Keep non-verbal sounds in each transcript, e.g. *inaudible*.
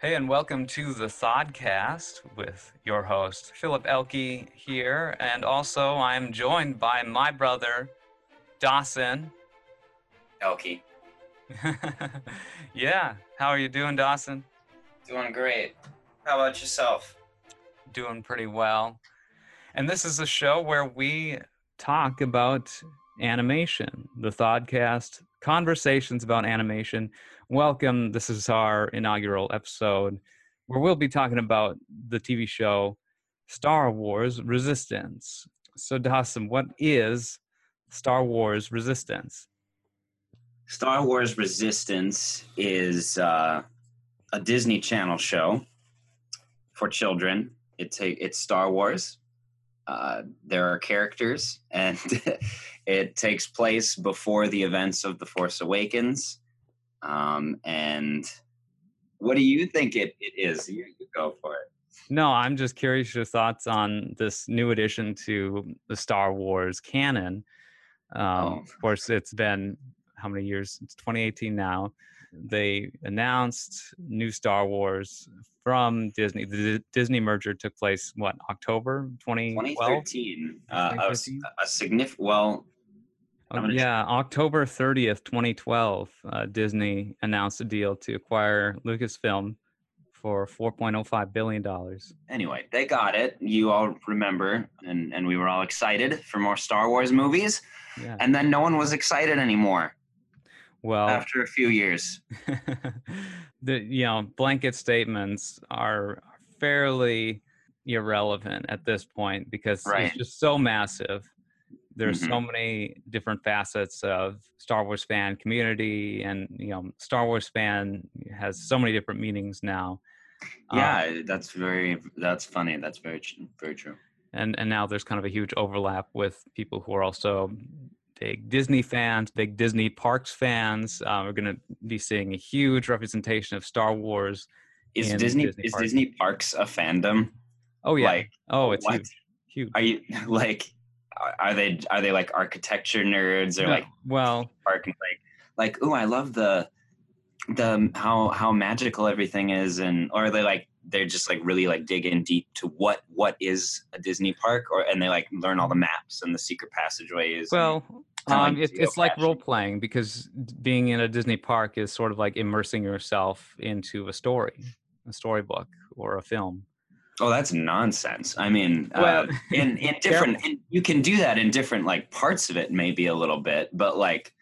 Hey, and welcome to the Thodcast with your host, Philip Elke here. And also, I'm joined by my brother, Dawson. Elke. *laughs* yeah, how are you doing, Dawson? Doing great. How about yourself? Doing pretty well. And this is a show where we talk about animation, the Thodcast, conversations about animation. Welcome. This is our inaugural episode where we'll be talking about the TV show Star Wars Resistance. So, Dawson, what is Star Wars Resistance? Star Wars Resistance is uh, a Disney Channel show for children. It's a, it's Star Wars. Uh, there are characters, and *laughs* it takes place before the events of The Force Awakens. Um, and what do you think it, it is? You, you go for it. No, I'm just curious your thoughts on this new addition to the Star Wars canon. Um, oh. Of course, it's been how many years? It's 2018 now. They announced new Star Wars from Disney. The Disney merger took place what October 2012? 2013. Uh, a, a significant well. Oh, yeah, October 30th, 2012, uh, Disney announced a deal to acquire Lucasfilm for 4.05 billion dollars. Anyway, they got it. You all remember, and and we were all excited for more Star Wars movies. Yeah. And then no one was excited anymore. Well, after a few years, *laughs* the you know blanket statements are fairly irrelevant at this point because right. it's just so massive. There's mm-hmm. so many different facets of Star Wars fan community, and you know, Star Wars fan has so many different meanings now. Yeah, um, that's very that's funny. That's very very true. And and now there's kind of a huge overlap with people who are also big Disney fans, big Disney parks fans. Um, we're going to be seeing a huge representation of Star Wars. Is Disney, Disney is parks. Disney Parks a fandom? Oh yeah. Like, oh, it's what? huge. Huge. Are you *laughs* like? Are they are they like architecture nerds or no, like well park like like oh I love the the how how magical everything is and or are they like they're just like really like digging deep to what what is a Disney park or and they like learn all the maps and the secret passageways. Well, um, it, it's like role playing because being in a Disney park is sort of like immersing yourself into a story, a storybook or a film. Oh, that's nonsense. I mean, uh, well, uh, in in *laughs* different, in, you can do that in different like parts of it, maybe a little bit, but like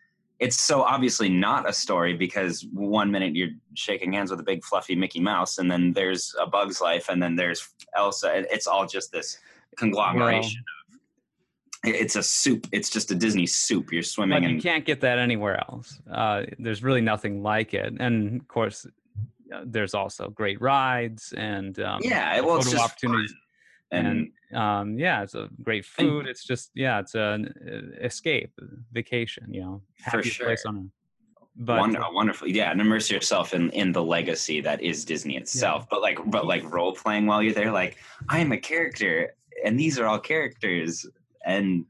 it's so obviously not a story because one minute you're shaking hands with a big fluffy Mickey Mouse, and then there's a Bug's Life, and then there's Elsa. It's all just this conglomeration well, it's a soup. It's just a Disney soup. You're swimming. But you can't get that anywhere else. Uh, there's really nothing like it. And of course, uh, there's also great rides and um, yeah, well, it's just opportunities. Fun. And, um, yeah, it's a great food. It's just yeah, it's an uh, escape, vacation. You know, happy for sure. place on but Wonder, wonderful yeah and immerse yourself in in the legacy that is disney itself yeah. but like but like role playing while you're there like i'm a character and these are all characters and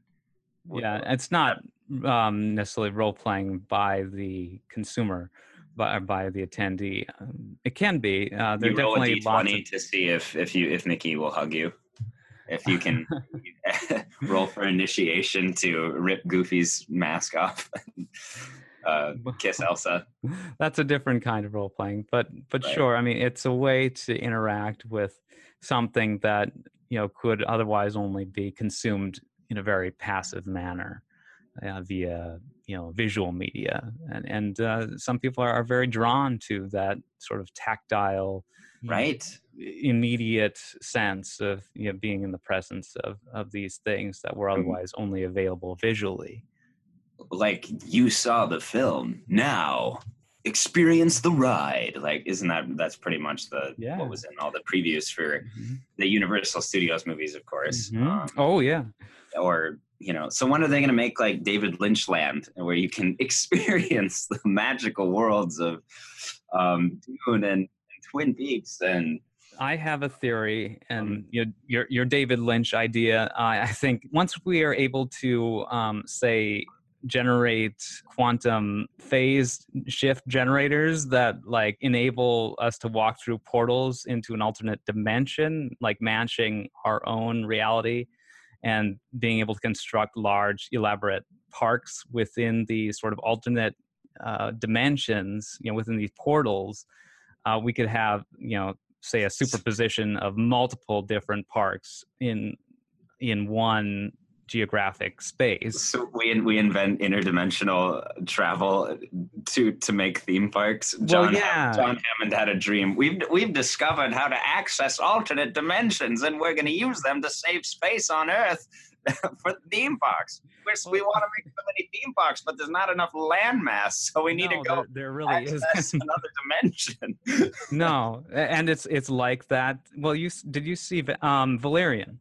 yeah it's not um, necessarily role playing by the consumer by, by the attendee um, it can be uh, there you definitely roll a d20 of... to see if if you if mickey will hug you if you can *laughs* roll for initiation to rip goofy's mask off uh, kiss elsa that's a different kind of role playing but but right. sure i mean it's a way to interact with something that you know could otherwise only be consumed in a very passive manner uh, via you know visual media and and uh, some people are, are, very drawn to that sort of tactile right immediate sense of you know being in the presence of of these things that were mm-hmm. otherwise mm-hmm. only available visually like you saw the film now experience the ride like isn't that that's pretty much the yeah. what was in all the previews for mm-hmm. the universal studios movies of course mm-hmm. um, oh yeah or you know so when are they going to make like david lynch land where you can *laughs* experience the magical worlds of um dune and twin peaks and I have a theory, and um, your, your, your David Lynch idea. Uh, I think once we are able to um, say generate quantum phase shift generators that like enable us to walk through portals into an alternate dimension, like matching our own reality and being able to construct large, elaborate parks within these sort of alternate uh, dimensions, you know, within these portals. Uh, we could have, you know, say a superposition of multiple different parks in in one geographic space. So we we invent interdimensional travel to to make theme parks. John, well, yeah. John Hammond had a dream. We've we've discovered how to access alternate dimensions, and we're going to use them to save space on Earth *laughs* for theme parks. We're, we want to make so many theme parks, but there's not enough landmass, so we need no, to go. There, there really is *laughs* another dimension. *laughs* no, and it's it's like that. Well, you did you see um, Valerian?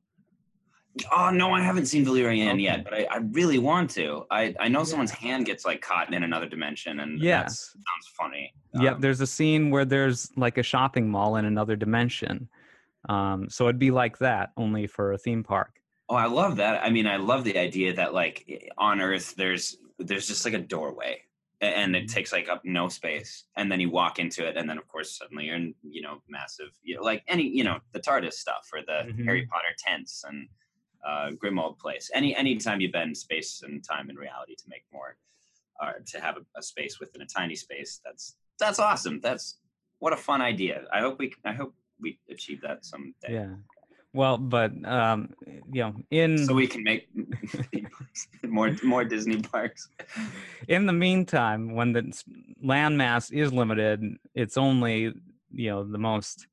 Oh no, I haven't seen Valerian okay. yet, but I, I, really want to. I, I know yeah. someone's hand gets like caught in another dimension, and yeah, sounds funny. Yep, um, there's a scene where there's like a shopping mall in another dimension. Um, so it'd be like that, only for a theme park. Oh, I love that. I mean, I love the idea that like on Earth, there's there's just like a doorway, and it mm-hmm. takes like up no space, and then you walk into it, and then of course suddenly you're in you know massive, you know, like any you know the TARDIS stuff or the mm-hmm. Harry Potter tents and uh, Grimmauld Place. Any anytime you bend space and time and reality to make more, or to have a, a, space within a tiny space, that's that's awesome. That's what a fun idea. I hope we I hope we achieve that someday. Yeah. Well, but um, you know, in so we can make *laughs* more more Disney parks. In the meantime, when the landmass is limited, it's only you know the most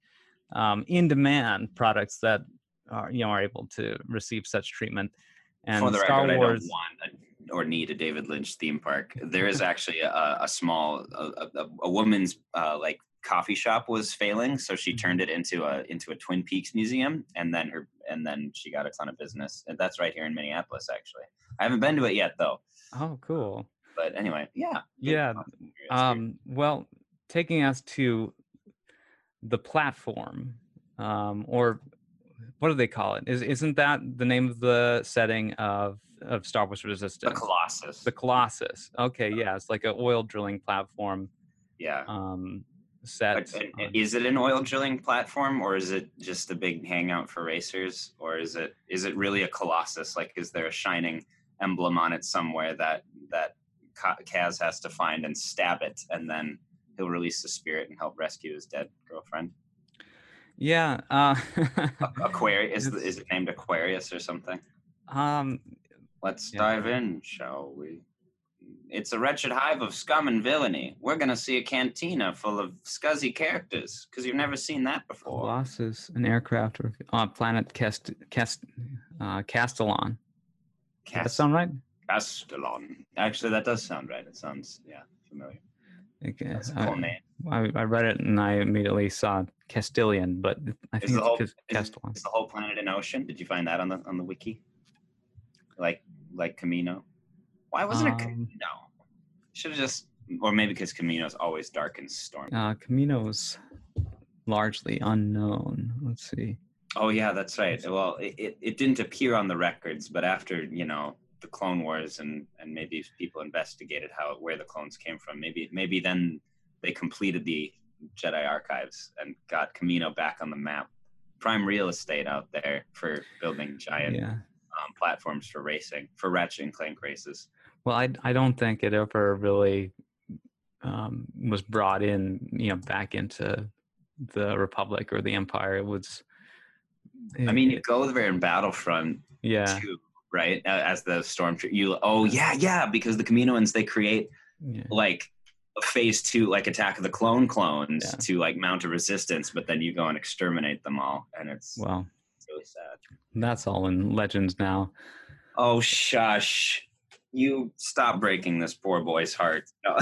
um, in demand products that are you know are able to receive such treatment. And For the Star record, Wars, I don't want a, or need a David Lynch theme park. There is *laughs* actually a, a small a, a, a woman's uh, like coffee shop was failing, so she mm-hmm. turned it into a into a Twin Peaks museum, and then her and then she got a ton of business. And that's right here in Minneapolis, actually. I haven't been to it yet, though. Oh, cool. But anyway, yeah. Yeah. Um, well, taking us to the platform, um, or what do they call it? Is isn't that the name of the setting of of Star Wars Resistance? The Colossus. The Colossus. Okay, yeah, it's like an oil drilling platform. Yeah. Um, set. is it an oil drilling platform, or is it just a big hangout for racers, or is it is it really a Colossus? Like, is there a shining emblem on it somewhere that that Kaz has to find and stab it, and then he'll release the spirit and help rescue his dead girlfriend? Yeah. Uh, Aquarius *laughs* is, is it named Aquarius or something? Um, Let's yeah. dive in, shall we? It's a wretched hive of scum and villainy. We're going to see a cantina full of scuzzy characters because you've never seen that before. Colossus, an aircraft on uh, planet Cast, Cast, uh, Castilon. Cast- does that sound right? Castilon. Actually, that does sound right. It sounds, yeah, familiar. Okay. That's a cool I, name. I, I read it and I immediately saw Castilian, but I think is the whole, is, Castellan. Is the whole planet an ocean? Did you find that on the on the wiki? Like like Kamino. Why wasn't um, it Kamino? Should have just, or maybe because Kamino is always dark and stormy. Uh, Kamino's largely unknown. Let's see. Oh yeah, that's right. Well, it, it, it didn't appear on the records, but after you know the Clone Wars and and maybe people investigated how where the clones came from. Maybe maybe then they completed the Jedi archives and got Kamino back on the map. Prime real estate out there for building giant yeah. um, platforms for racing for Ratchet and Clank races. Well, I I don't think it ever really um, was brought in, you know, back into the Republic or the Empire. It was. It, I mean, you go there in Battlefront. Yeah. Too, right? As the stormtrooper, you oh yeah yeah because the Kaminoans they create yeah. like phase two like attack of the clone clones yeah. to like mount a resistance, but then you go and exterminate them all, and it's well really sad. That's all in Legends now. Oh shush! You stop breaking this poor boy's heart. *laughs* No.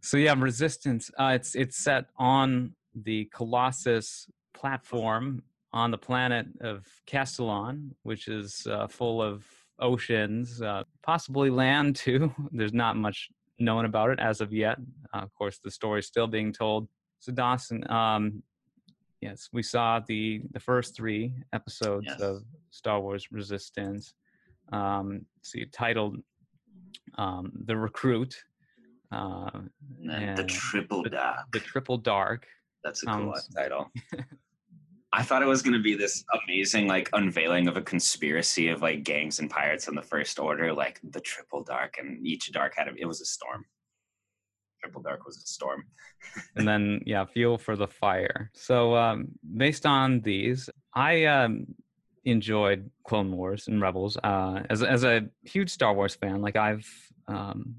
so yeah, Resistance. Uh, it's it's set on the Colossus platform on the planet of Castilon, which is uh, full of oceans, uh, possibly land too. *laughs* There's not much known about it as of yet. Uh, of course, the story is still being told. So Dawson, um, yes, we saw the the first three episodes yes. of Star Wars Resistance. Um, so you titled um, "The Recruit." Uh, And the Triple the- Dark. the Triple Dark. That's a cool sounds- title. *laughs* I thought it was going to be this amazing like unveiling of a conspiracy of like gangs and pirates in the First Order, like the Triple Dark, and each dark had a, it was a storm. Triple Dark was a storm. and then yeah fuel for the fire so um, based on these i um, enjoyed clone wars and rebels uh, as, as a huge star wars fan like i've um,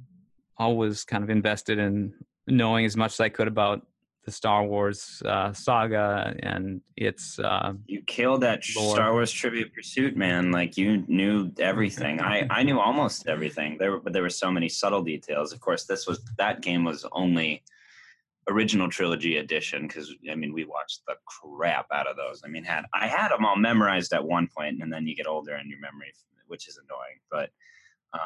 always kind of invested in knowing as much as i could about the star wars uh, saga and its uh, You killed that Lore. Star Wars Trivia Pursuit, man. Like you knew everything. I I knew almost everything. There were but there were so many subtle details. Of course, this was that game was only original trilogy edition because I mean we watched the crap out of those. I mean had I had them all memorized at one point, and then you get older and your memory, which is annoying. But um,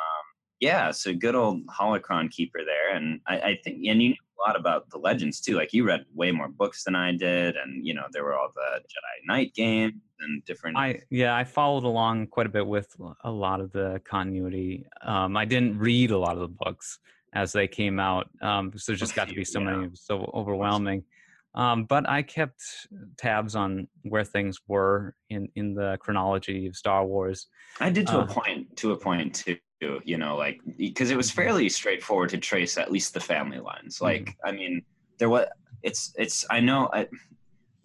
yeah, so good old holocron keeper there, and I, I think and you knew a lot about the legends too. Like you read way more books than I did, and you know there were all the Jedi Knight games and different. I yeah, I followed along quite a bit with a lot of the continuity. Um, I didn't read a lot of the books as they came out um, because there just got to be so Yeah. many, so overwhelming. Um, but I kept tabs on where things were in in the chronology of Star Wars. I did to a uh, point. To a point too. You know, like because it was Mhm. fairly straightforward to trace at least the family lines. Mm-hmm. Like I mean, there was. It's it's. I know. I,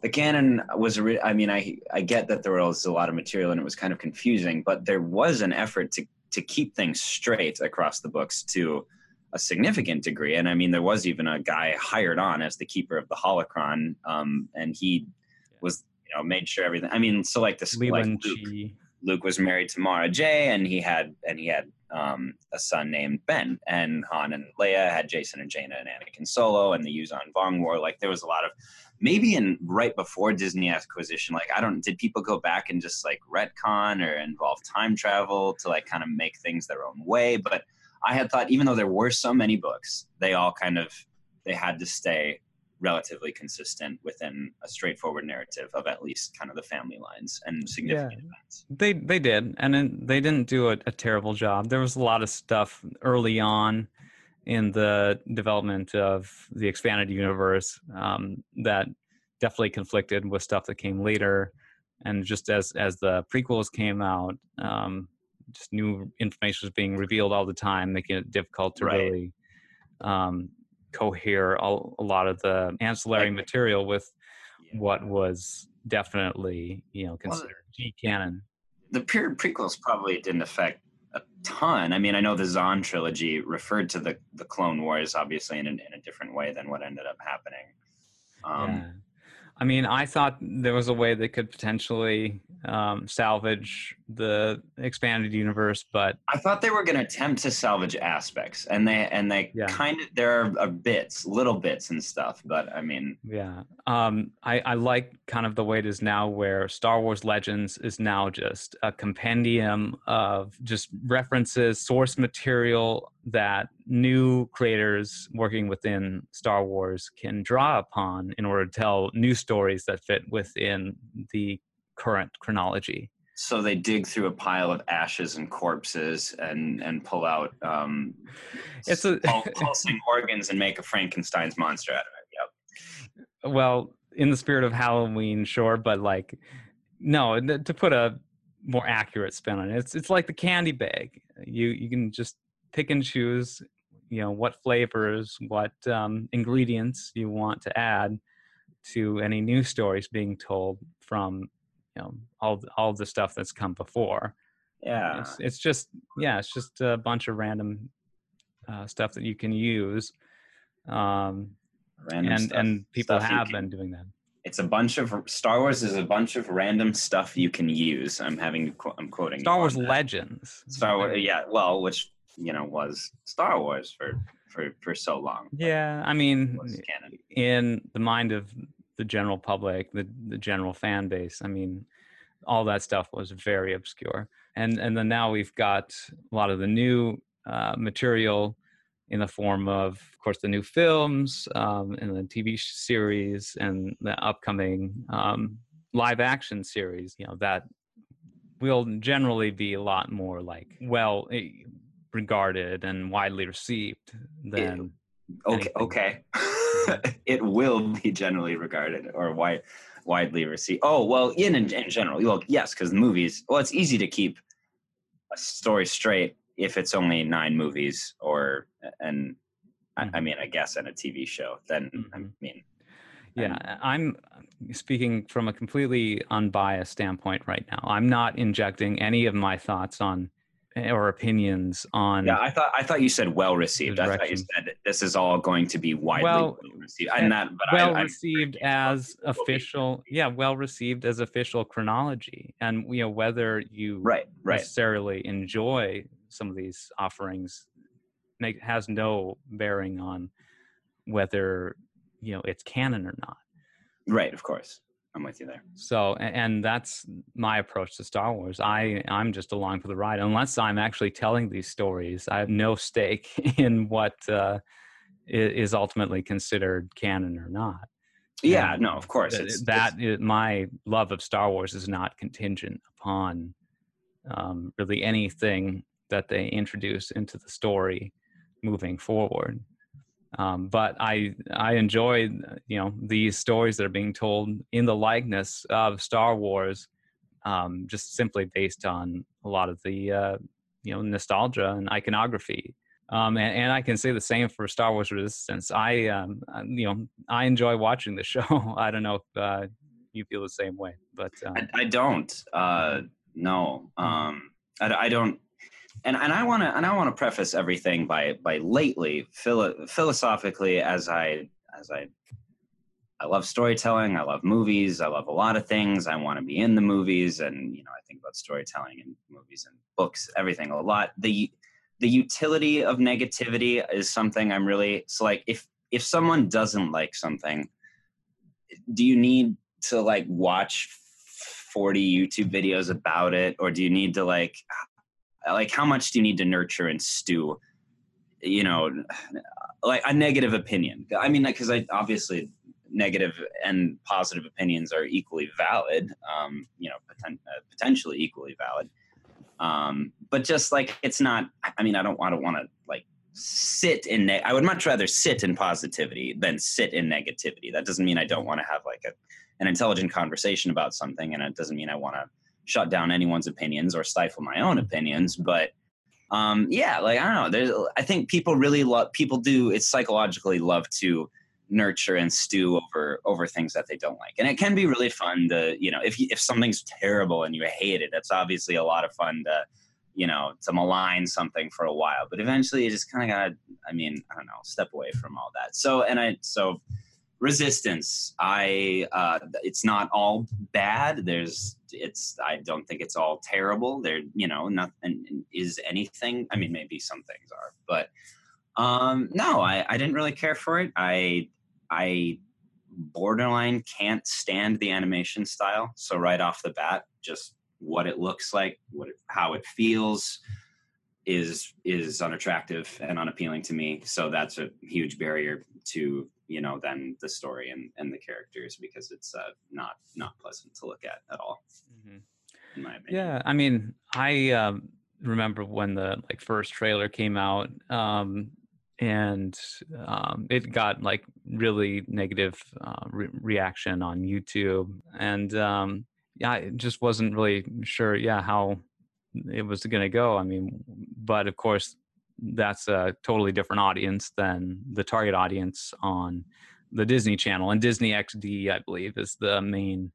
the canon was. a re- I mean, I I get that there was a lot of material and it was kind of confusing, but there was an effort to to keep things straight across the books to a significant degree. And I mean, there was even a guy hired on as the keeper of the holocron, um, and he was you know made sure everything. I mean, so like this like Luke, Luke was married to Mara Jade, and he had and he had um, a son named Ben, and Han and Leia had Jacen and Jaina and Anakin Solo, and the Yuuzhan Vong War. Like there was a lot of maybe in right before Disney acquisition. Like I don't did people go back and just like retcon or involve time travel to like kind of make things their own way? But I had thought even though there were so many books, they all kind of they had to stay relatively consistent within a straightforward narrative of at least kind of the family lines and significant events. They they did, and then they didn't do a, a terrible job. There was a lot of stuff early on in the development of the expanded universe um, that definitely conflicted with stuff that came later, and just as as the prequels came out, um, just new information was being revealed all the time, making it difficult to Right. really um, cohere all, a lot of the ancillary Like- material with Yeah. what was definitely you know Well, considered G canon. the pure prequels probably didn't affect a ton. I mean, I know the Zahn trilogy referred to the the Clone Wars obviously in a, in a different way than what ended up happening. Um. I mean, I thought there was a way they could potentially um, salvage the expanded universe, but I thought they were going to attempt to salvage aspects, and they and they Yeah. kind of there are, are bits, little bits and stuff. But I mean, yeah, um, I, I like kind of the way it is now, where Star Wars Legends is now just a compendium of just references, source material that new creators working within Star Wars can draw upon in order to tell new stories that fit within the current chronology. so they dig through a pile of ashes and corpses and and pull out um, *laughs* It's a- *laughs* pul- pulsing organs and make a Frankenstein's monster out of it. Yep. well in the spirit of halloween sure but like no to put a more accurate spin on it it's it's like the candy bag you you can just pick and choose you know what flavors what um, ingredients you want to add to any new stories being told from you know all all the stuff that's come before Yeah. it's, it's just yeah it's just a bunch of random uh, stuff that you can use um, Random and stuff- and people have can- been doing that It's a bunch of Star Wars is a bunch of random stuff you can use. I'm having I'm quoting Star Wars. Legends. Star Wars, yeah. Well, which you know was Star Wars for for for so long. Yeah, I mean, in the mind of the general public, the the general fan base, I mean, all that stuff was very obscure. And and then now we've got a lot of the new uh, material in the form of, of course, the new films um, and the TV series and the upcoming um, live action series. You know that will generally be a lot more like well eh, regarded and widely received than okay anything. okay *laughs* *laughs* it will be generally regarded or wide, widely received oh well in in, in general well yes because movies well it's easy to keep a story straight if it's only nine movies or and I, I mean i guess in a tv show then i Mhm. mean Yeah, I'm speaking from a completely unbiased standpoint right now. I'm not injecting any of my thoughts on Eh, or opinions on. yeah i thought i thought you said well received. I thought you said this is all going to be widely Well, received eh, and that but well I, I, received. *laughs* As official, yeah, well received as official chronology, and you know whether you right right. necessarily enjoy some of these offerings make has no bearing on whether you know it's canon or not. right of course i'm with you there So, and that's my approach to Star Wars. I I'm just along for the ride. Unless I'm actually telling these stories, I have no stake *laughs* in what uh, is ultimately considered canon or not. yeah And no of course it's, that it's- i- my love of Star Wars is not contingent upon um, really anything that they introduce into the story moving forward. Um, but I I enjoy you know these stories that are being told in the likeness of Star Wars, um, just simply based on a lot of the uh, you know nostalgia and iconography. Um, and, and I can say the same for Star Wars Resistance. I um, uh, you know I enjoy watching the *laughs* show. I don't know if uh, you feel the same way, but um, I, I don't. Uh, no, um, I, I don't. And and I want to and I want to preface everything by by lately philo- philosophically as I as I I love storytelling. I love movies. I love a lot of things. I want to be in the movies, and you know I think about storytelling and movies and books, everything a lot. The the utility of negativity is something I'm really so like if if someone doesn't like something, do you need to like watch 40 YouTube videos about it or do you need to like like how much do you need to nurture and stew you know like a negative opinion? I mean because i obviously negative and positive opinions are equally valid um you know uh, potentially equally valid. Um but just like it's not i mean i don't want to want to like sit in ne- i would much rather sit in positivity than sit in negativity. That doesn't mean i don't want to have like a an intelligent conversation about something and it doesn't mean i want to shut down anyone's opinions or stifle my own opinions but um yeah like i don't know there's i think people really love people do it's psychologically love to nurture and stew over over things that they don't like and it can be really fun to you know if if something's terrible and you hate it that's obviously a lot of fun to you know to malign something for a while but eventually you just kind of gotta i mean i don't know step away from all that. So and i so resistance. I uh it's not all bad. There's it's i don't think it's all terrible. There you know nothing is anything. I mean maybe some things are but um no i i didn't really care for it. I i borderline can't stand the animation style. So right off the bat just what it looks like what it, how it feels is is unattractive and unappealing to me. So that's a huge barrier to you know then the story and and the characters because it's uh, not not pleasant to look at at all Mhm. in my opinion. Yeah, I mean, I um, remember when the like first trailer came out, um, and um, it got like really negative uh, re- reaction on YouTube, and um, yeah, I just wasn't really sure, yeah, how it was going to go. I mean, but of course, that's a totally different audience than the target audience on the Disney Channel, and Disney XD, I believe, is the main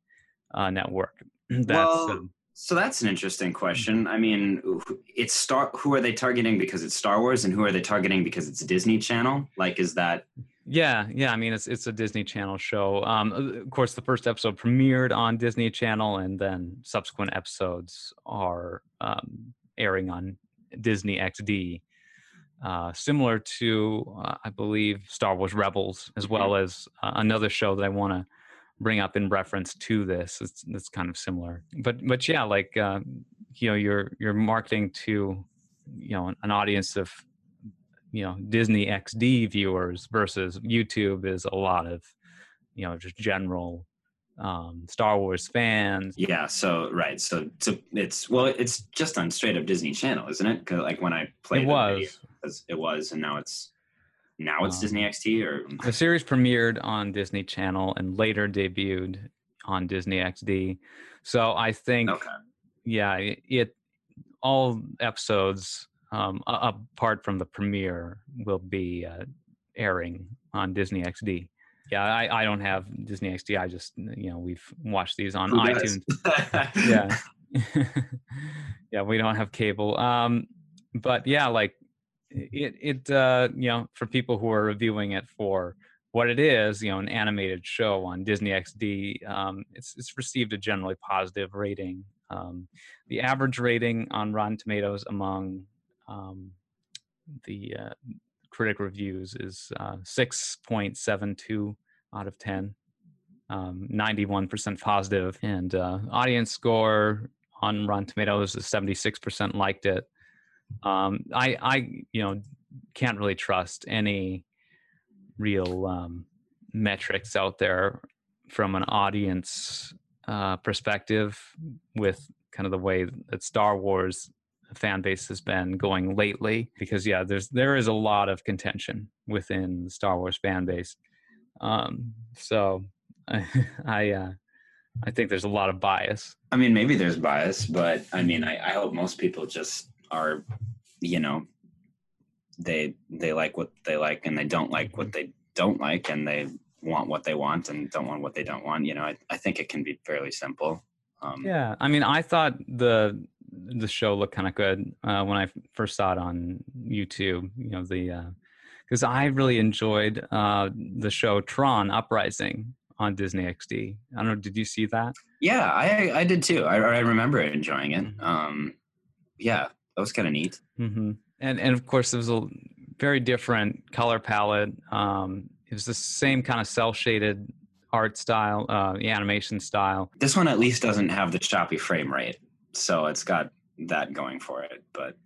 uh, network. *clears throat* That's Well, um, so that's an interesting question i mean it's star who are they targeting because it's star wars and who are they targeting because it's disney channel like is that Yeah, yeah. I mean, it's it's a Disney Channel show. Um, of course, the first episode premiered on Disney Channel, and then subsequent episodes are um, airing on Disney XD. Uh, similar to, uh, I believe, Star Wars Rebels, as well as uh, another show that I want to bring up in reference to this. It's it's kind of similar, but but yeah, like uh, you know, you're you're marketing to you know an, an audience of you know Disney XD viewers versus YouTube is a lot of you know just general um, Star Wars fans. Yeah, so right, so, so it's well, it's just on straight up Disney Channel, isn't it? Cause, like when I played It was. video, it was, and now it's now it's Um, Disney XD or The series premiered on Disney Channel and later debuted on Disney XD. So I think, okay, yeah, it, it all episodes um, a- apart from the premiere will be uh, airing on Disney XD. Yeah, I, I don't have Disney XD. I just you know we've watched these on Who iTunes. yeah *laughs* *laughs* yeah we don't have cable um but yeah like it it uh you know for people who are reviewing it for what it is you know an animated show on disney xd um it's it's received a generally positive rating um the average rating on rotten tomatoes among um the uh, critic reviews is uh 6.72 out of 10 um, 91% positive, and uh, audience score on Rotten Tomatoes is 76% liked it. Um, I, I, you know, can't really trust any real um, metrics out there from an audience uh, perspective with kind of the way that Star Wars fan base has been going lately because yeah there's there is a lot of contention within the Star Wars fan base um so I, *laughs* I uh, I think there's a lot of bias. I mean, maybe there's bias, but I mean, I, I hope most people just are, you know, they they like what they like and they don't like what they don't like and they want what they want and don't want what they don't want. You know, I, I think it can be fairly simple. Um, Yeah, I mean, I thought the the show looked kind of good uh, when I first saw it on YouTube. You know, the because I really enjoyed uh, the show Tron Uprising on Disney XD. I don't know. Did you see that? Yeah, I I did too. I, I remember enjoying it. Mhm. Um, yeah, that was kind of neat. hmm And and of course, it was a very different color palette. Um, it was the same kind of cel shaded art style, uh, the animation style. This one at least doesn't have the choppy frame rate, so it's got that going for it. But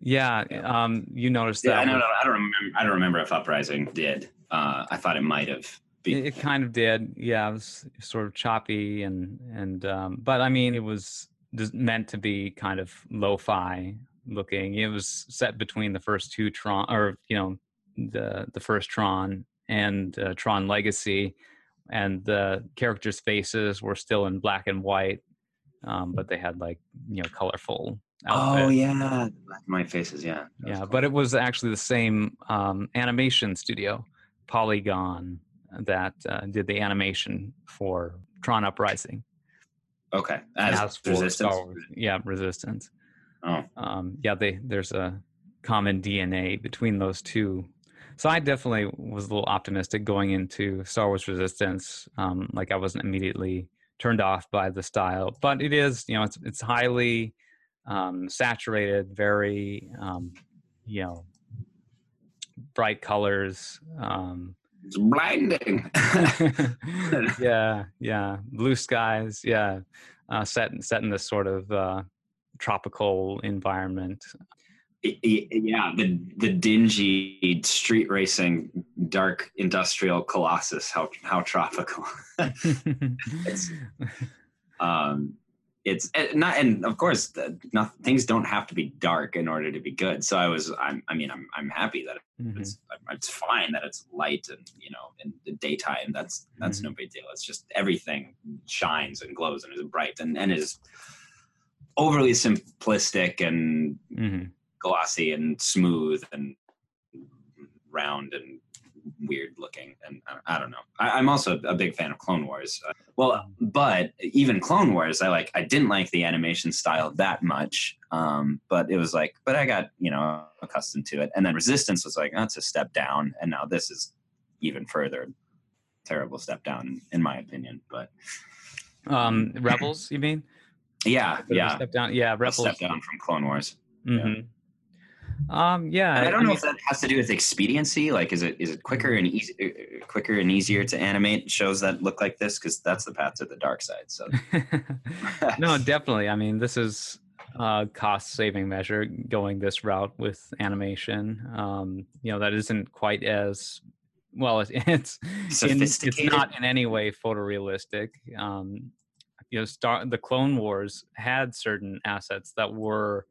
Yeah, Yeah. um, you noticed yeah, that. I don't with- I don't remember. I don't remember if Uprising did. Uh, I thought it might have. Be- It, it kind of did. Yeah, it was sort of choppy and and um, but I mean, it was meant to be kind of lo-fi looking. It was set between the first two Tron, or you know, the the first Tron and uh, Tron Legacy, and the characters' faces were still in black and white, um, but they had like you know colorful. oh yeah, Black and White faces. Yeah. that yeah cool. but it was actually the same um, animation studio polygon that uh, did the animation for tron uprising okay. As, for Resistance. Wars. yeah resistance Oh, um, yeah they there's a common dna between those two so i definitely was a little optimistic going into star wars resistance um, like i wasn't immediately turned off by the style but it is you know it's it's highly um, saturated very um, you know bright colors um, it's blinding. *laughs* yeah yeah blue skies yeah uh, set set in this sort of uh, tropical environment yeah, the the dingy street racing, dark industrial colossus. How how tropical. *laughs* It's- um, it's eh, not, and of course, not, things don't have to be dark in order to be good. So I was, I'm, I mean, I'm, I'm happy that Mhm. it's, it's fine that it's light and you know in the daytime. That's that's no big deal. It's just everything shines and glows and is bright and and is overly simplistic and Mhm. Glossy and smooth and round and weird looking. And i, don't know. I, i'm also a big fan of clone wars. Uh, well but even clone wars i like i didn't like the animation style that much. Um, but it was like but i got you know accustomed to it. And then resistance was like that's a step down. And now this is even further terrible step down in my opinion. But um rebels you mean? Yeah Bit of a yeah. step down? Yeah a rebels. step down from clone wars. Mhm. Um yeah And I don't know mean, if that has to do with expediency. Like, is it is it quicker and easy, uh, quicker and easier to animate shows that look like this? Because that's the path to the dark side. So, *laughs* no definitely i mean this is a cost saving measure going this route with animation um you know that isn't quite as well, it's *laughs* it's, in, it's not in any way photorealistic. Um, you know, Star the Clone Wars had certain assets that were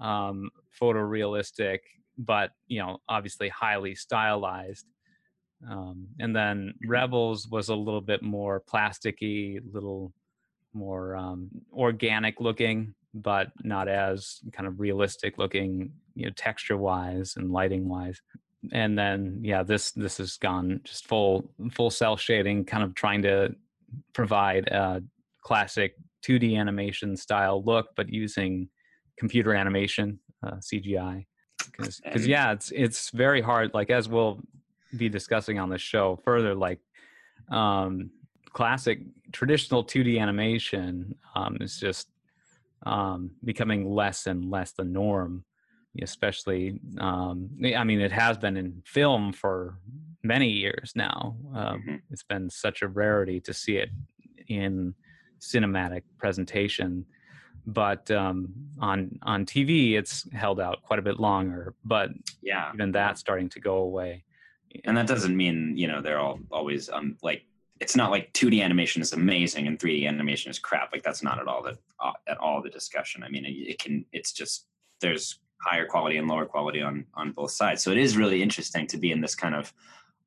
um, photorealistic, but you know, obviously highly stylized. Um, and then Rebels was a little bit more plasticky, little more um, organic looking, but not as kind of realistic looking, you know, texture wise and lighting wise. And then yeah, this this has gone just full full cel shading, kind of trying to provide a classic 2D animation style look, but using computer animation, uh, CGI. Because yeah, it's it's very hard. Like as we'll be discussing on the show further, like um, classic traditional 2D animation um, is just um, becoming less and less the norm. Especially, um, I mean, it has been in film for many years now. Um, Mhm. It's been such a rarity to see it in cinematic presentation, but um, on on TV, it's held out quite a bit longer. But Yeah. even that's starting to go away. And that doesn't mean, you know, they're all always um like it's not like 2D animation is amazing and 3D animation is crap. Like that's not at all the uh, at all the discussion. I mean, it, it can it's just there's higher quality and lower quality on on both sides. So it is really interesting to be in this kind of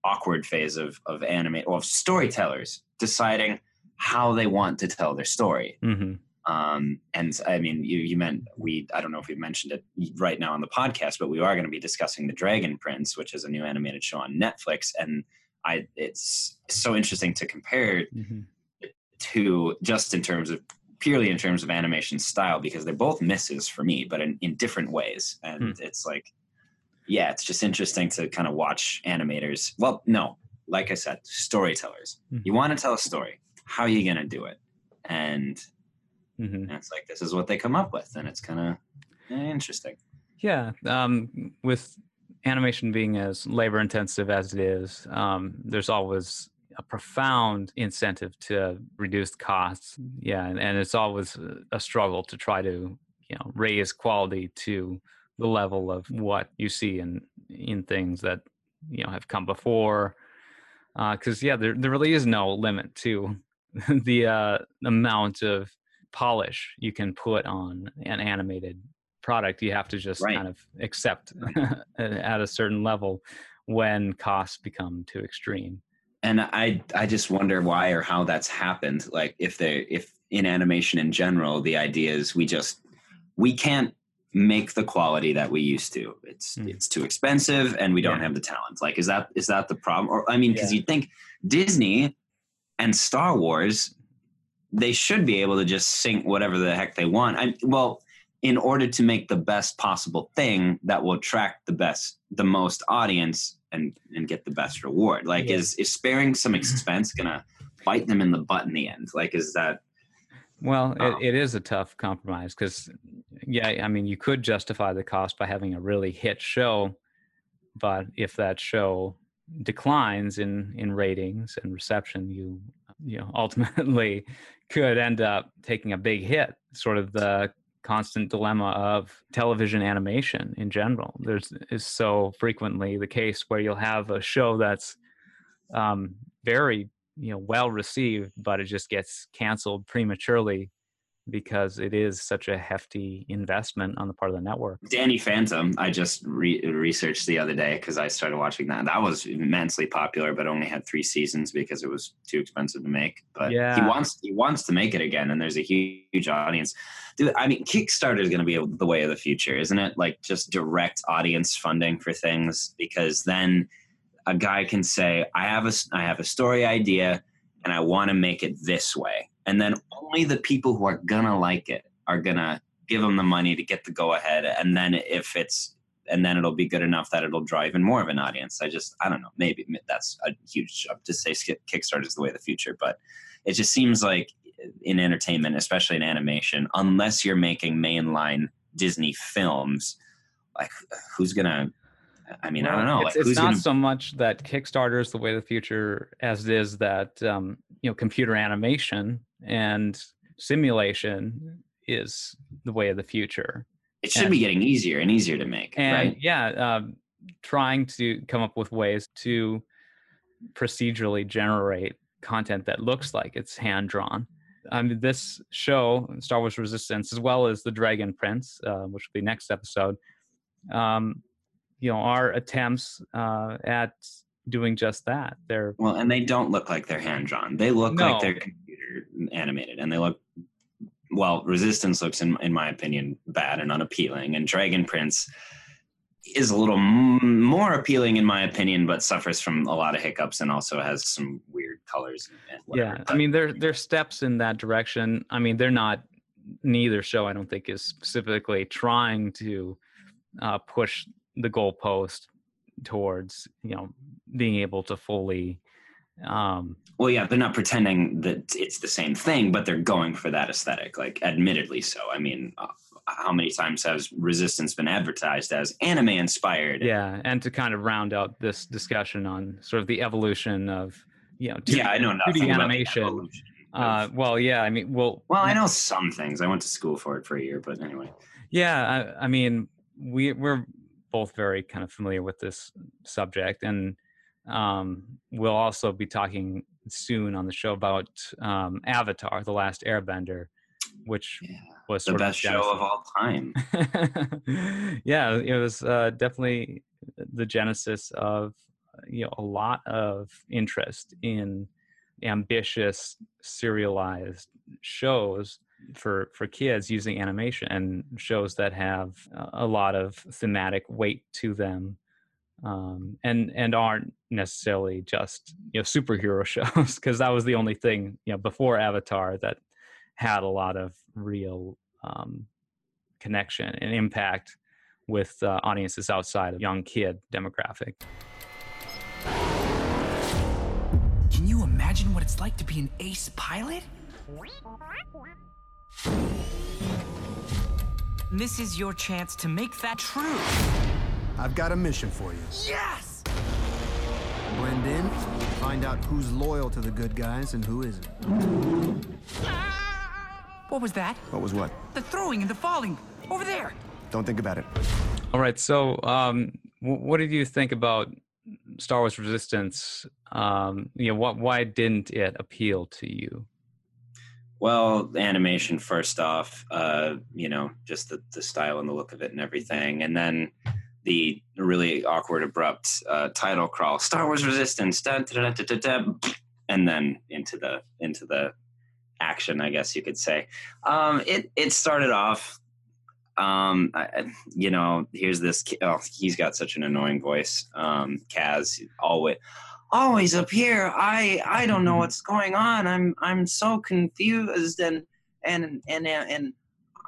awkward phase of of anime or of storytellers deciding how they want to tell their story. hmm Um, and I mean, you, you meant we, I don't know if we've mentioned it right now on the podcast, but we are going to be discussing The Dragon Prince, which is a new animated show on Netflix. And I, it's so interesting to compare hmm to just in terms of purely in terms of animation style, because they're both misses for me, but in, in different ways. And it's like, yeah, it's just interesting to kind of watch animators. Well, no, like I said, storytellers. Mhm. You want to tell a story. How are you going to do it? And hmm and it's like this is what they come up with and it's kind of interesting Yeah, um, with animation being as labor intensive as it is, um, there's always a profound incentive to reduce costs. Yeah, and, and it's always a- struggle to try to you know raise quality to the level of what you see in in things that you know have come before. Because yeah, there there really is no limit to *laughs* the uh, amount of polish you can put on an animated product. You have to just Right. kind of accept *laughs* at a certain level when costs become too extreme. and i i just wonder why or how that's happened like if they if in animation in general the idea is we just we can't make the quality that we used to it's Mm. it's too expensive and we don't Yeah. have the talent like is that is that the problem or i mean because Yeah. you'd think disney and star wars they should be able to just sink whatever the heck they want I, well in order to make the best possible thing that will attract the best the most audience and and get the best reward like Yeah. is is sparing some *clears throat* expense gonna bite them in the butt in the end like is that Well, Oh. it, it is a tough compromise because, yeah, I mean, you could justify the cost by having a really hit show, but if that show declines in in ratings and reception, you you know ultimately *laughs* could end up taking a big hit. Sort of the constant dilemma of television animation in general. There's is so frequently the case where you'll have a show that's um, very you know well received but it just gets canceled prematurely because it is such a hefty investment on the part of the network. Danny phantom i just re- researched the other day because i started watching that that was immensely popular but only had three seasons because it was too expensive to make but he wants he wants to make it again and there's a huge, huge audience. Dude, i mean kickstarter is going to be the way of the future isn't it? Like just direct audience funding for things because then a guy can say i have a i have a story idea and i want to make it this way and then only the people who are gonna like it are gonna give them the money to get the go ahead. And then if it's and then it'll be good enough that it'll draw even more of an audience. I just i don't know maybe that's a huge jump to say kickstarter is the way of the future but it just seems like in entertainment especially in animation unless you're making mainline disney films like who's gonna i mean i don't know it's, like it's who's not gonna so much that kickstarter is the way of the future as it is that um, you know computer animation and simulation is the way of the future it should and- be getting easier and easier to make and right yeah um, trying to come up with ways to procedurally generate content that looks like it's hand drawn. I mean, this show, Star Wars Resistance, as well as the Dragon Prince, uh, which will be next episode, um, you know, are attempts uh, at doing just that. They're well, and they don't look like they're hand drawn. They look No. like they're animated, and they look well. Resistance looks, in in my opinion, bad and unappealing, and Dragon Prince is a little m- more appealing in my opinion, but suffers from a lot of hiccups and also has some weird colors. Yeah. I mean, there there's steps in that direction. I mean, they're not. Neither show, I don't think, is specifically trying to uh, push the goalpost towards you know being able to fully um Well, yeah, they're not pretending that it's the same thing, but they're going for that aesthetic. Like, admittedly, so. I mean, uh, how many times has Resistance been advertised as anime inspired? yeah and to kind of round out this discussion on sort of the evolution of you know 2D yeah, I know nothing about the animation. evolution uh well yeah i mean well well, I know some things. I went to school for it for a year, but anyway. yeah i, I mean we we're both very kind of familiar with this subject and um we'll also be talking soon on the show about um avatar the last airbender which Yeah, was the best of show of all time. *laughs* yeah, it was uh, definitely the genesis of you know a lot of interest in ambitious serialized shows for for kids using animation and shows that have a lot of thematic weight to them um, and and aren't necessarily just you know superhero *laughs* shows because that was the only thing you know before Avatar that had a lot of real um, connection and impact with uh, audiences outside of young kid demographic. Can you imagine what it's like to be an ace pilot? This is your chance to make that true. I've got a mission for you. Yes! Blend in, find out who's loyal to the good guys and who isn't. What was that? What was what? The throwing and the falling. Over there. Don't think about it. All right, so um, what did you think about Star Wars Resistance? Um, you know, what why didn't it appeal to you? Well, animation first off, uh, you know, just the, the style and the look of it and everything, and then the really awkward, abrupt uh, title crawl, Star Wars Resistance, and then into the into the action, I guess you could say. Um, it it started off, um, I, you know, here's this. Oh, he's got such an annoying voice. Um, Kaz always always up here. I I don't know what's going on. I'm I'm so confused and and and and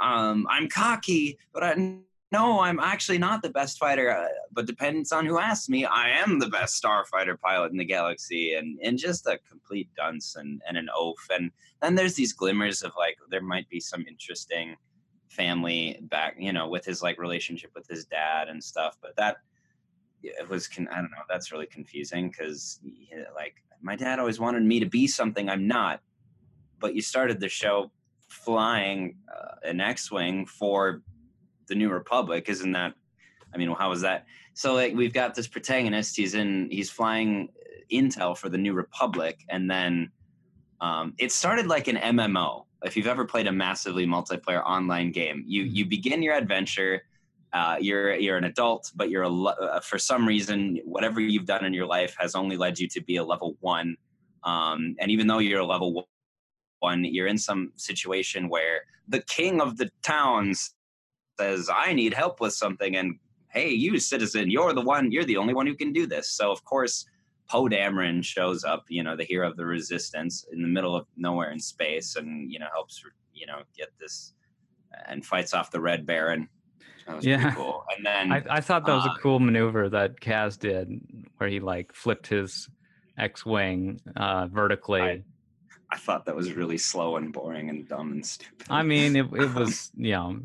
um I'm cocky, but I no, I'm actually not the best fighter. Uh, but depends on who asks me. I am the best starfighter pilot in the galaxy, and and just a complete dunce and and an oaf. And then there's these glimmers of like there might be some interesting family back, you know, with his like relationship with his dad and stuff. But that it was con- I don't know. That's really confusing because like my dad always wanted me to be something I'm not. But you started the show flying uh, an X-wing for the New Republic, isn't that? I mean, how was that? So like we've got this protagonist. He's in. He's flying intel for the New Republic, and then um, it started like an MMO. If you've ever played a massively multiplayer online game, you you begin your adventure uh, you're you're an adult, but you're a uh, for some reason whatever you've done in your life has only led you to be a level one. Um, and even though you're a level one, you're in some situation where the king of the towns says, "I need help with something," and hey, you citizen, you're the one, you're the only one who can do this. So of course. Poe Dameron shows up, you know, the hero of the resistance in the middle of nowhere in space and, you know, helps, you know, get this and fights off the Red Baron. That was Yeah. pretty cool. And then I, I thought that was Uh, a cool maneuver that Kaz did, where he like flipped his X-wing uh, vertically. I- I thought that was really slow and boring and dumb and stupid. I mean, it, it *laughs* was, you know,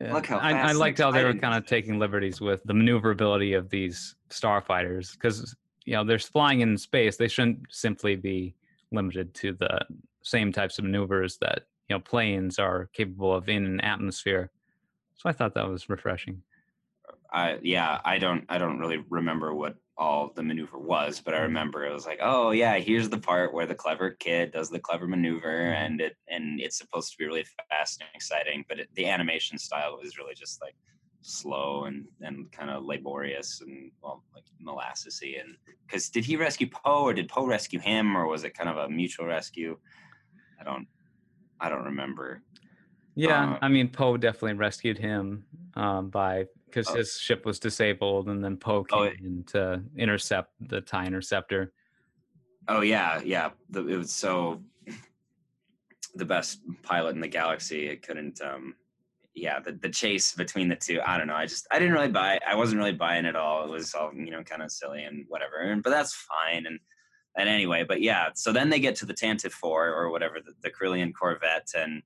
Look how I, I liked how they were kind of taking liberties with the maneuverability of these starfighters because, you know, they're flying in space. They shouldn't simply be limited to the same types of maneuvers that, you know, planes are capable of in an atmosphere. So I thought that was refreshing. I yeah, I don't I don't really remember what all the maneuver was, but I remember it was like, oh yeah, here's the part where the clever kid does the clever maneuver, and it and it's supposed to be really fast and exciting, but it, the animation style was really just like slow and and kind of laborious and well like molassesy and because did he rescue Poe or did Poe rescue him or was it kind of a mutual rescue? I don't I don't remember. Yeah, Uh, I mean Poe definitely rescued him um, by because Oh. his ship was disabled, and then Poe came Oh, in to intercept the Tie Interceptor. Oh yeah, yeah. The, it was so *sniffs* the best pilot in the galaxy. It couldn't. um Yeah, the the chase between the two. I don't know. I just I didn't really buy. I wasn't really buying it all. It was all you know kind of silly and whatever. And but that's fine. And and anyway, but yeah. So then they get to the Tantive Four or whatever the, the Corellian Corvette and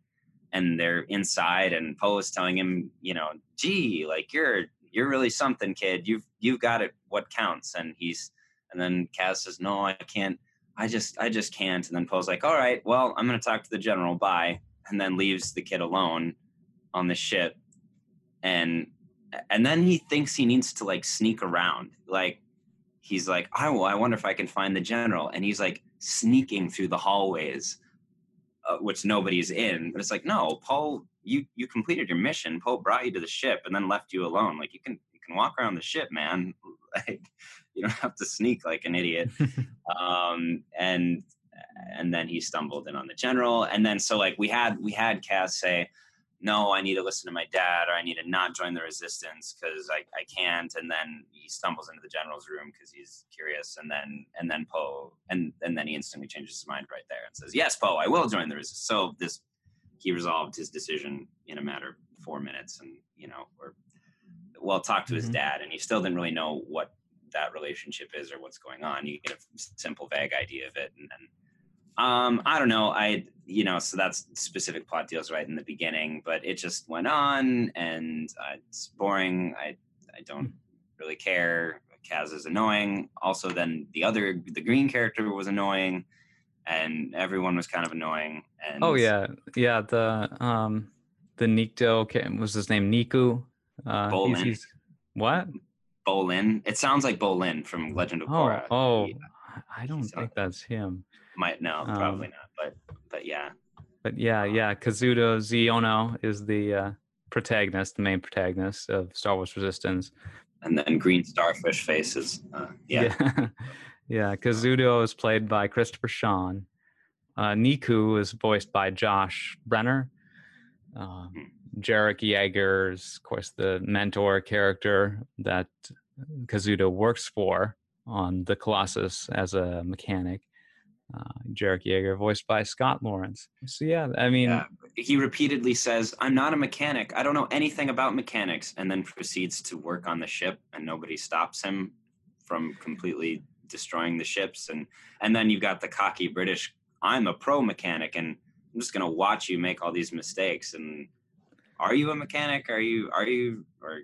and they're inside and Poe is telling him, you know, gee, like you're you're really something, kid. You've you've got it. What counts? And he's and then Kaz says, no, I can't. I just I just can't. And then Poe's like, all right, well, I'm gonna talk to the general. Bye. And then leaves the kid alone on the ship. And and then he thinks he needs to like sneak around. Like he's like, will. I wonder if I can find the general. And he's like sneaking through the hallways, uh, which nobody's in. But it's like, no, Poe, you you completed your mission. Poe brought you to the ship and then left you alone. Like you can you can walk around the ship, man. *laughs* Like you don't have to sneak like an idiot. *laughs* um, and and then he stumbled in on the general. And then so like we had we had Kaz say, no, I need to listen to my dad, or I need to not join the resistance because I, I can't. And then he stumbles into the general's room because he's curious. And then and then Poe and and then he instantly changes his mind right there and says, yes, Poe, I will join the resistance. So this he resolved his decision in a matter of four minutes, and you know, or well, talked to his Mhm. dad, and he still didn't really know what that relationship is or what's going on. You get a simple, vague idea of it, and then um, I don't know. I you know, so that's specific plot deals right in the beginning, but it just went on, and uh, it's boring. I I don't really care. Kaz is annoying. Also, then the other the green character was annoying, and everyone was kind of annoying. And Oh yeah, yeah. The um, the Nikto ca- was his name Neeku. Uh, Bolin. he's- what? Bolin. It sounds like Bolin from Legend of Oh, Korra. oh, He I don't he's think on- that's him. Might no, Um, probably not. But but yeah, But yeah, yeah. Kazuda Xiono is the uh, protagonist, the main protagonist of Star Wars Resistance. and then green starfish faces. Uh, yeah. yeah. *laughs* yeah. Kazuda is played by Christopher Sean. Uh, Neeku is voiced by Josh Brener. Um, Jarek Yeager is, of course, the mentor character that Kazuda works for on the Colossus as a mechanic. Uh, Jarek Yeager, voiced by Scott Lawrence. So yeah, I mean, Yeah. He repeatedly says, I'm not a mechanic. I don't know anything about mechanics. And then proceeds to work on the ship, and nobody stops him from completely destroying the ships. And, and then you've got the cocky British, I'm a pro mechanic, and I'm just going to watch you make all these mistakes. And are you a mechanic? Are you, are you, or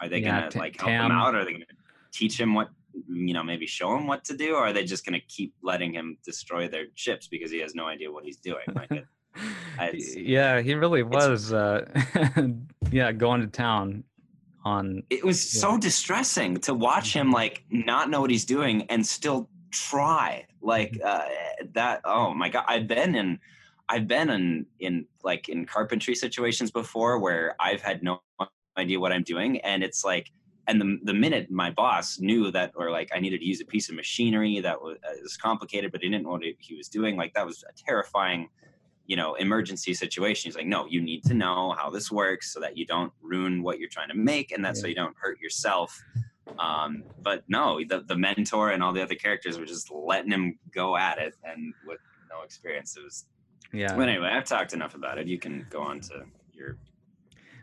are they Yeah, going to like help him out? Are they going to teach him what, you know, maybe show him what to do? Or are they just going to keep letting him destroy their ships because he has no idea what he's doing? Like, it- *laughs* yeah, he really was. Uh, *laughs* yeah, going to town on. it was so distressing to watch him like not know what he's doing and still try like uh, that oh my god i've been in i've been in in like in carpentry situations before where i've had no idea what i'm doing and it's like and the, the minute my boss knew that or like i needed to use a piece of machinery that was, uh, was complicated but he didn't know what he was doing like that was a terrifying you know emergency situation. He's like no you need to know how this works so that you don't ruin what you're trying to make and that's so you don't hurt yourself. Um but no the, the mentor and all the other characters were just letting him go at it and with no experience it was Yeah. but anyway i've talked enough about it. You can go on to your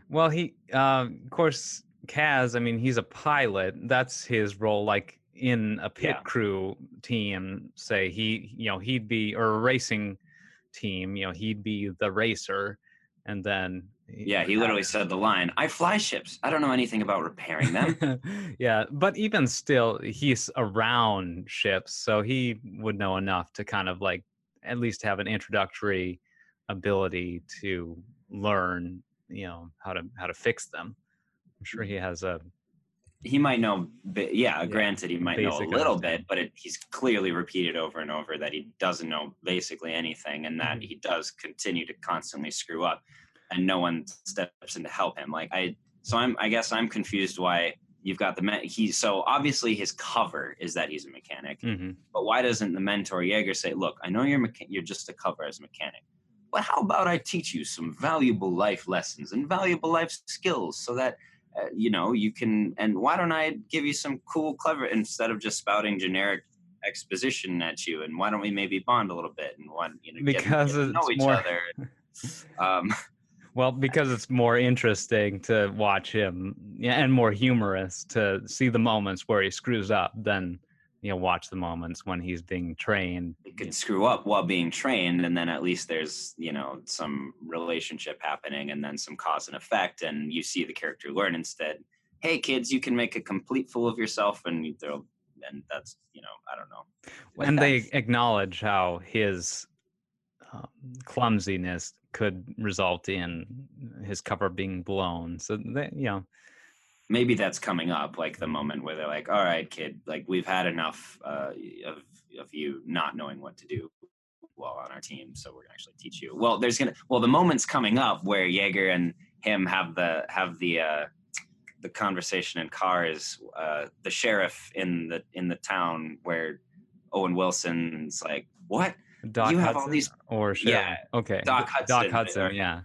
Well, he, uh, of course, Kaz. I mean, he's a pilot. That's his role. Like in a pit Yeah. crew team, say he, you know, he'd be or a racing team. You know, he'd be the racer, and then yeah he literally said the line i fly ships i don't know anything about repairing them *laughs* yeah, but even still, he's around ships, so he would know enough to kind of like at least have an introductory ability to learn, you know, how to how to fix them. I'm sure he has a he might know bi- yeah, granted he might know a little bit but it, he's clearly repeated over and over that he doesn't know basically anything and that Mhm. he does continue to constantly screw up and no one steps in to help him like i so i'm i guess i'm confused why you've got the me- he so obviously his cover is that he's a mechanic mhm. but why doesn't the mentor Jaeger say, "Look, I know you're mecha- you're just a cover as a mechanic, but how about I teach you some valuable life lessons and valuable life skills so that uh, you know you can and why don't I give you some cool clever instead of just spouting generic exposition at you and why don't we maybe bond a little bit and one you know get- Because get to know it's each more- other. Um *laughs* Well, because it's more interesting to watch him, yeah, and more humorous to see the moments where he screws up than you know watch the moments when he's being trained. it could screw up while being trained and then at least there's you know some relationship happening and then some cause and effect and you see the character learn instead hey kids you can make a complete fool of yourself and they'll and that's you know i don't know and they acknowledge how his um, clumsiness could result in his cover being blown. So they, you know, maybe that's coming up like the moment where they're like all right kid like we've had enough uh, of of you not knowing what to do well on our team so we're gonna actually teach you well there's gonna well the moment's coming up where jaeger and him have the have the uh the conversation in cars uh the sheriff in the in the town where owen wilson's like what Doc You have Hudson all these- or? Yeah, okay, Doc D- Doc Hudson, Hudson, yeah.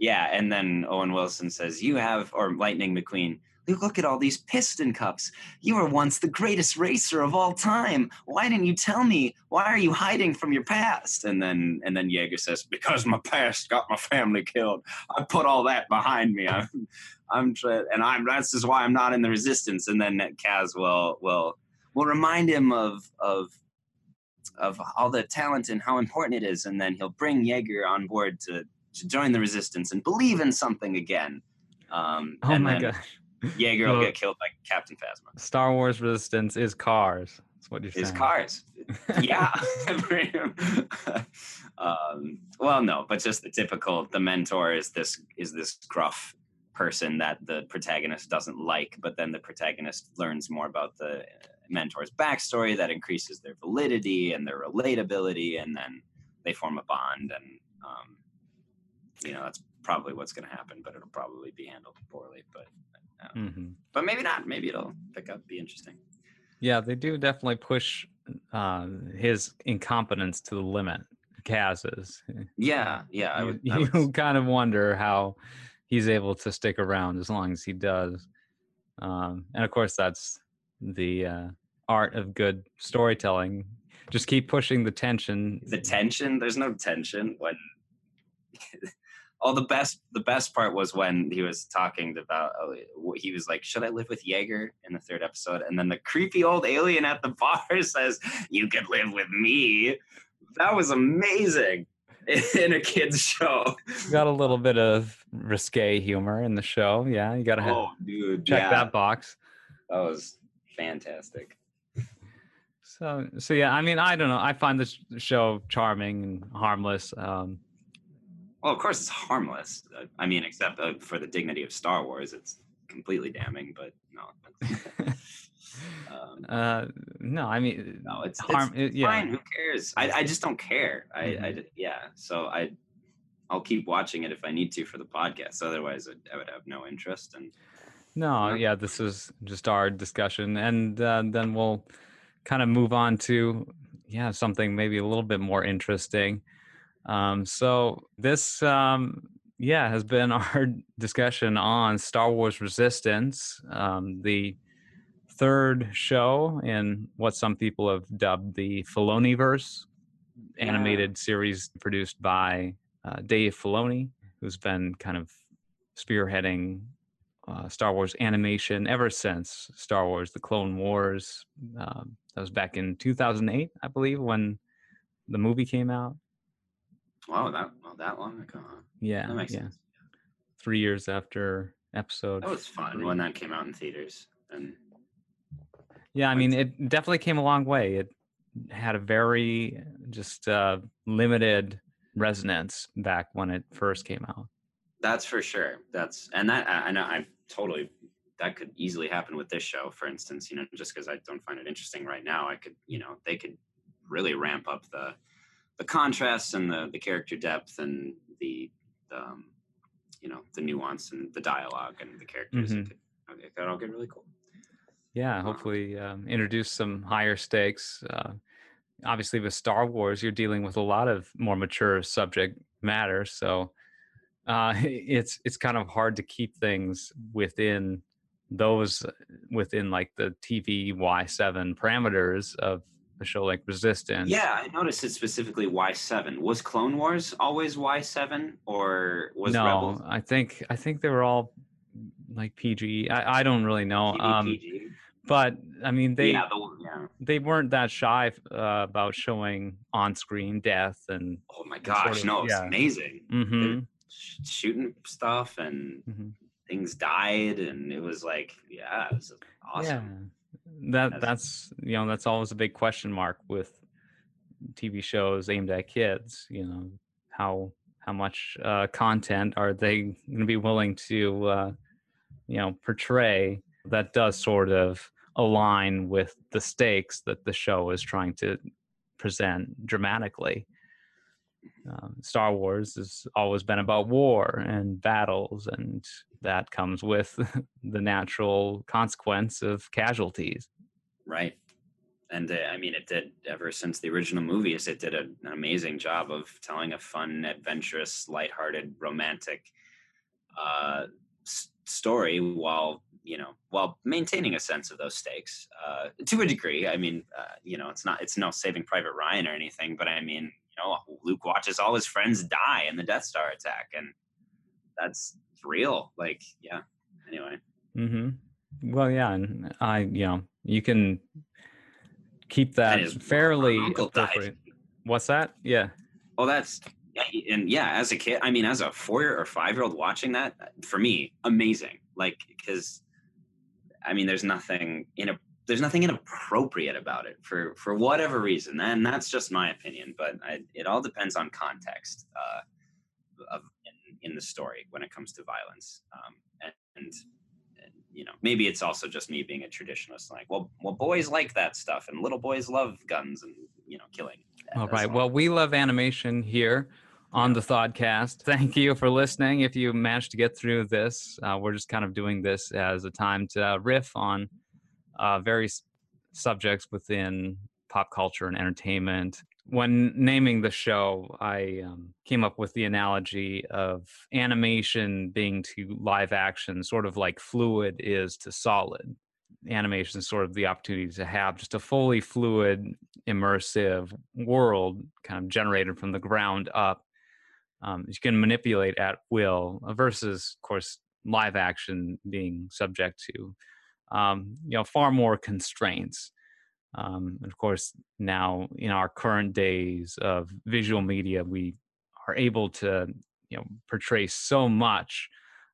Yeah, and then Owen Wilson says, "You have," or Lightning McQueen. "Look- at all these piston cups. You were once the greatest racer of all time. Why didn't you tell me? Why are you hiding from your past? And then, and then Jaeger says, "Because my past got my family killed. I put all that behind me. I'm, I'm, and I'm. That's just why I'm not in the resistance." And then Kaz will, will, will remind him of, of, of all the talent and how important it is, and then he'll bring Jaeger on board to to join the resistance and believe in something again. Um, Oh my then god, Will *laughs* Well- get killed by Captain Phasma. Star Wars Resistance is cars. That's what you're saying. cars, *laughs* yeah. *laughs* um, well, no, but just the typical. The mentor is this is this gruff person that the protagonist doesn't like, but then the protagonist learns more about the mentor's backstory that increases their validity and their relatability, and then they form a bond, and um, you know that's probably what's going to happen, but it'll probably be handled poorly. But Mhm. but maybe not. Maybe it'll pick up, be interesting. Yeah, they do definitely push uh, his incompetence to the limit. Kaz's. Yeah, yeah. I you, would, *laughs* I you kind of wonder how he's able to stick around as long as he does. Um, and of course, that's the uh, art of good storytelling. Just keep pushing the tension. the tension there's no tension when *laughs* oh the best the best part was when he was talking about oh, he was like should i live with jaeger in the third episode and then the creepy old alien at the *laughs* bar *laughs* says you could live with me that was amazing *laughs* in a kids show Got a little bit of risque humor in the show. Yeah, you got to oh dude check yeah, that box. that was fantastic So, so yeah, I mean, I don't know. I find this show charming and harmless. Um, well of course it's harmless Uh, i mean except uh, for the dignity of star wars it's completely damning but no *laughs* um, uh, no, I mean, No, it's, harm. it's it- yeah, fine. Who cares? I, I just don't care. I, I Mhm. d- yeah. So I I'll keep watching it if I need to for the podcast. Otherwise, I, I would have no interest. And No, Yeah. yeah, this is just our discussion, and uh, then we'll kind of move on to yeah something maybe a little bit more interesting. Um, so this um, yeah has been *laughs* our discussion on Star Wars Resistance, um, the third show in what some people have dubbed the Filoniverse Yeah. animated series produced by uh, Dave Filoni, who's been kind of spearheading uh, Star Wars animation ever since Star Wars: The Clone Wars. Um, that was back in 2008, I believe, when the movie came out. Wow, that well, that long ago. huh? Yeah, That makes yeah, sense. three years after episode. That was fun three. when that came out in theaters. And Yeah, I mean, it definitely came a long way. It had a very just uh, limited resonance back when it first came out. that's for sure. That's and that I I know I totally that could easily happen with this show, for instance. You know, just because I don't find it interesting right now, I could, you know, they could really ramp up the the contrast and the the character depth and the um, you know the nuance and the dialogue and the characters. Mhm. It it could all get really cool. Yeah, hopefully um, introduce some higher stakes. Uh, obviously, with Star Wars, you're dealing with a lot of more mature subject matter, so uh, *laughs* it's it's kind of hard to keep things within those within like the TV Y7 parameters of a show like Resistance. Yeah, I noticed it specifically Y seven. Was Clone Wars always Y seven or was no, Rebels I think I think they were all like PG. I, I don't really know. TV Um, PG? but I mean, they yeah, the, yeah. they weren't that shy uh, about showing on-screen death and Oh my sort gosh, of- no, it's yeah. amazing. hmm Sh- shooting stuff and Mhm. things died, and it was like, yeah, it was awesome. That That's- that's you know that's always a big question mark with tv shows aimed at kids you know how how much uh, content are they going to be willing to uh, you know portray that does sort of align with the stakes that the show is trying to present dramatically um, Star Wars has always been about war and battles, and that comes with *laughs* the natural consequence of casualties. Right. And uh, I mean, it did ever since the original movies. It did an amazing job of telling a fun, adventurous, lighthearted, romantic uh, story while you know while maintaining a sense of those stakes uh, to a degree. I mean, uh, you know, it's not it's no Saving Private Ryan or anything, but I mean, you know, Luke watches all his friends die in the Death Star attack, and that's real. Like, yeah. Anyway, hmm Well, yeah, and I, you know, you can keep that *laughs* fairly uncle died. appropriate. What's that? Yeah. Well, that's and yeah. As a kid, I mean, as a four or five year old watching that, for me, amazing. Like, because I mean, there's nothing in a there's nothing inappropriate about it for for whatever reason, and that's just my opinion. But I, it all depends on context uh, of in, in the story when it comes to violence, um, and, and and, you know maybe it's also just me being a traditionalist. Like, well, well, boys like that stuff, and little boys love guns and you know killing. All right. Well, we love animation here on the Thodcast. Thank you for listening. If you managed to get through this, uh, we're just kind of doing this as a time to uh, riff on uh, various subjects within pop culture and entertainment. When naming the show, I um, came up with the analogy of animation being to live action, sort of like fluid is to solid. Animation is sort of the opportunity to have just a fully fluid, immersive world kind of generated from the ground up. Um, you can manipulate at will versus, of course, live action being subject to um, you know far more constraints. Um, and of course, now in our current days of visual media, we are able to you know portray so much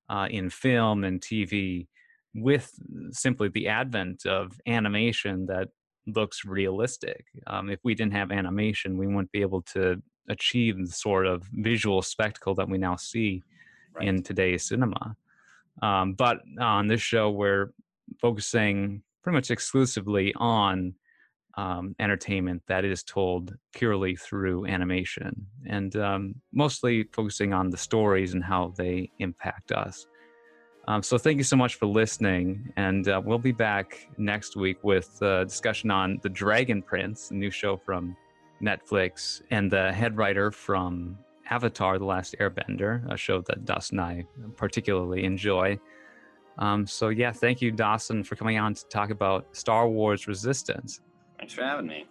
uh, in film and TV with simply the advent of animation that looks realistic. Um, if we didn't have animation, we wouldn't be able to achieve the sort of visual spectacle that we now see Right. in today's cinema. Um, but on this show, we're focusing pretty much exclusively on um, entertainment that is told purely through animation and um, mostly focusing on the stories and how they impact us. Um, so, thank you so much for listening. And uh, we'll be back next week with a discussion on The Dragon Prince, a new show from Netflix, and the head writer from Avatar The Last Airbender, a show that Dustin and I particularly enjoy. Um, so, yeah, thank you, Dawson, for coming on to talk about Star Wars Resistance. Thanks for having me.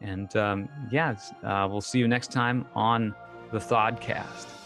And um, yeah, uh, we'll see you next time on the Thodcast.